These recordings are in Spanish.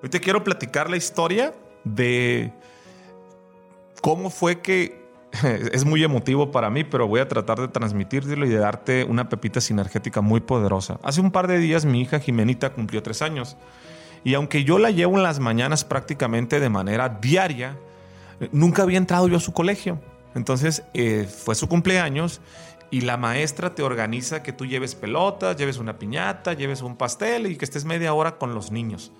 Hoy te quiero platicar la historia de cómo fue que es muy emotivo para mí, pero voy a tratar de transmitírtelo y de darte una pepita sinergética muy poderosa. Hace un par de días mi hija Jimenita cumplió tres años y aunque yo la llevo en las mañanas prácticamente de manera diaria, nunca había entrado yo a su colegio. Entonces eh, fue su cumpleaños y la maestra te organiza que tú lleves pelotas, lleves una piñata, lleves un pastel y que estés media hora con los niños.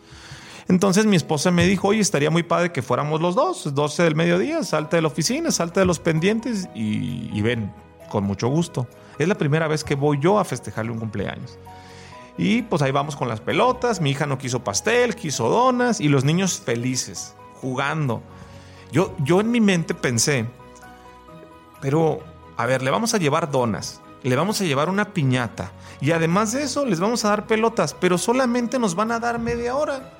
Entonces mi esposa me dijo, oye, estaría muy padre que fuéramos los dos, 12 del mediodía, salte de la oficina, salte de los pendientes y, y ven, con mucho gusto. Es la primera vez que voy yo a festejarle un cumpleaños. Y pues ahí vamos con las pelotas, mi hija no quiso pastel, quiso donas y los niños felices, jugando. Yo, yo en mi mente pensé, pero a ver, le vamos a llevar donas, le vamos a llevar una piñata y además de eso les vamos a dar pelotas, pero solamente nos van a dar media hora.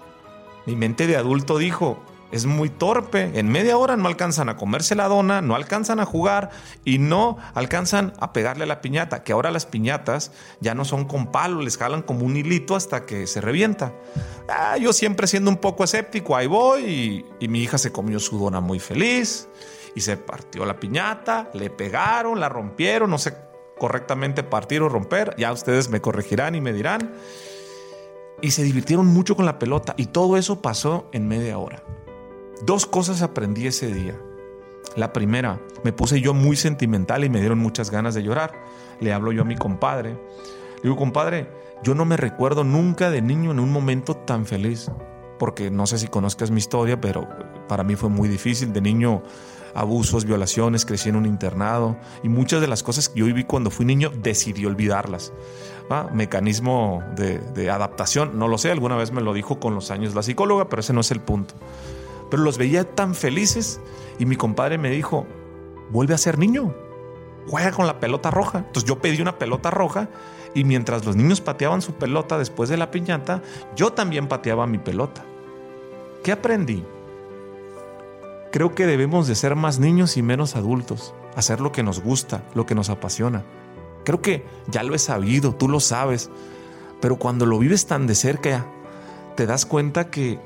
Mi mente de adulto dijo, es muy torpe, en media hora no alcanzan a comerse la dona, no alcanzan a jugar y no alcanzan a pegarle la piñata, que ahora las piñatas ya no son con palo, les jalan como un hilito hasta que se revienta. Ah, yo siempre siendo un poco escéptico, ahí voy y, y mi hija se comió su dona muy feliz y se partió la piñata, le pegaron, la rompieron, no sé correctamente partir o romper, ya ustedes me corregirán y me dirán y se divirtieron mucho con la pelota y todo eso pasó en media hora. Dos cosas aprendí ese día. La primera, me puse yo muy sentimental y me dieron muchas ganas de llorar. Le hablo yo a mi compadre. Le digo, compadre, yo no me recuerdo nunca de niño en un momento tan feliz. Porque no sé si conozcas mi historia, pero para mí fue muy difícil. De niño, abusos, violaciones, crecí en un internado. Y muchas de las cosas que yo viví cuando fui niño decidí olvidarlas. Mecanismo de, de, adaptación, no lo sé, alguna vez me lo dijo con los años la psicóloga, pero ese no es el punto. Pero los veía tan felices y mi compadre me dijo, vuelve a ser niño, juega con la pelota roja. Entonces yo pedí una pelota roja y mientras los niños pateaban su pelota después de la piñata, yo también pateaba mi pelota. ¿Qué aprendí? Creo que debemos de ser más niños y menos adultos, hacer lo que nos gusta, lo que nos apasiona. Creo que ya lo he sabido, tú lo sabes, pero cuando lo vives tan de cerca, te das cuenta que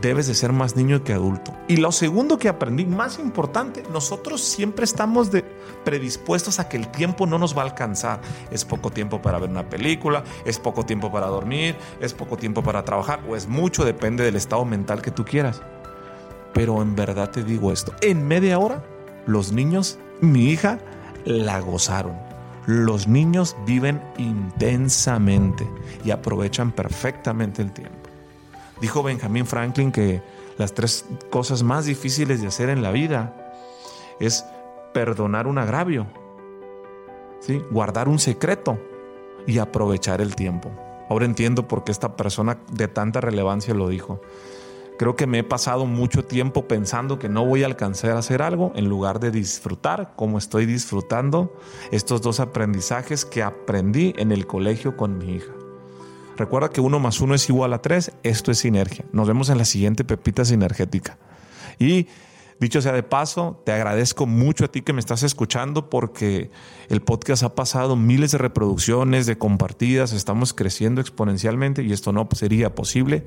debes de ser más niño que adulto. Y lo segundo que aprendí, más importante, nosotros siempre estamos de, predispuestos a que el tiempo no nos va a alcanzar. Es poco tiempo para ver una película, es poco tiempo para dormir, es poco tiempo para trabajar, o es mucho, depende del estado mental que tú quieras. Pero en verdad te digo esto, en media hora, los niños, mi hija, la gozaron. Los niños viven intensamente y aprovechan perfectamente el tiempo. Dijo Benjamin Franklin que las tres cosas más difíciles de hacer en la vida es perdonar un agravio, ¿sí? guardar un secreto y aprovechar el tiempo. Ahora entiendo por qué esta persona de tanta relevancia lo dijo. Creo que me he pasado mucho tiempo pensando que no voy a alcanzar a hacer algo en lugar de disfrutar como estoy disfrutando estos dos aprendizajes que aprendí en el colegio con mi hija. Recuerda que uno más uno es igual a tres. Esto es sinergia. Nos vemos en la siguiente pepita sinergética. Y dicho sea de paso, te agradezco mucho a ti que me estás escuchando porque el podcast ha pasado miles de reproducciones, de compartidas. Estamos creciendo exponencialmente y esto no sería posible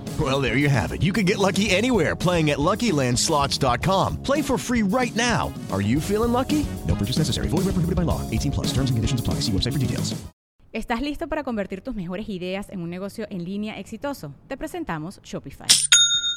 Well, there you have it. You can get lucky anywhere playing at LuckyLandSlots.com. Play for free right now. Are you feeling lucky? No purchase necessary. Void where prohibited by law. 18 plus. Terms and conditions apply. See website for details. ¿Estás listo para convertir tus mejores ideas en un negocio en línea exitoso? Te presentamos Shopify.